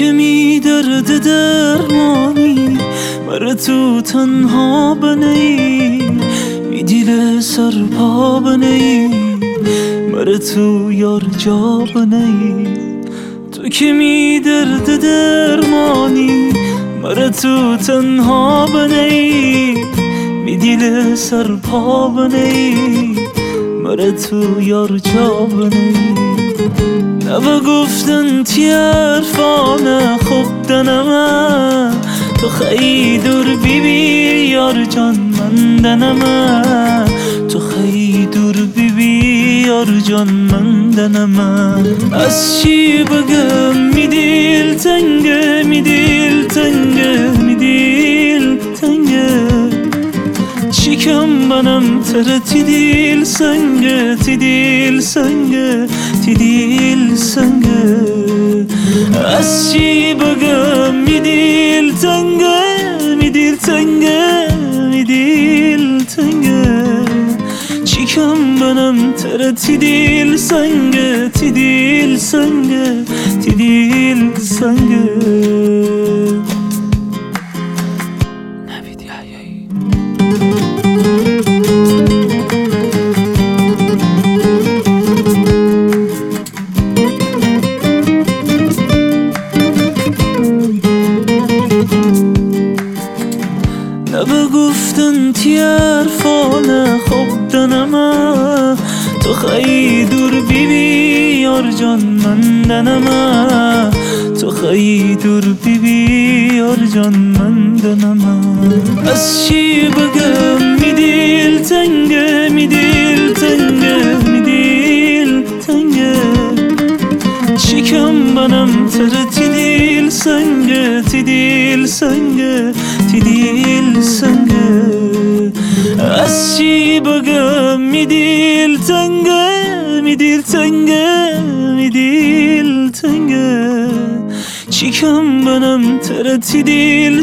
درد درمانی بر تو تنها بنی می دیل سر پا بنی بر تو یار جا بنی تو که می درد درمانی بر تو تنها بنی می دیل سر پا بنی بر تو یار جا بنی نبا گفتن تی عرفانه خوب دنمه تو خیلی دور بی بی یار جان من دنمه تو خیلی دور بی بی یار جان من دنمه از چی بگم؟ می دیل تنگه می دیل تنگه. چیکم بنم تر تی دیل سنگه تی دیل سنگه تی دیل سنگه از چی بگم می دیل تنگه می دیل تنگه نبه گفتن تی عرفانه خوب دنمه تو خیلی دور بی بی یار جان من دنمه تو خیلی دور بی یار جان من دنمه از چی بگم؟ می دیل تنگه می دیل تنگه می دیل تنگه چیکم بنم؟ تر تی دیل سنگه تی دیل سنگه از چی بگم می دیل تنگه می دیل تنگه می دیل تنگه چیکم بنم تر تی دیل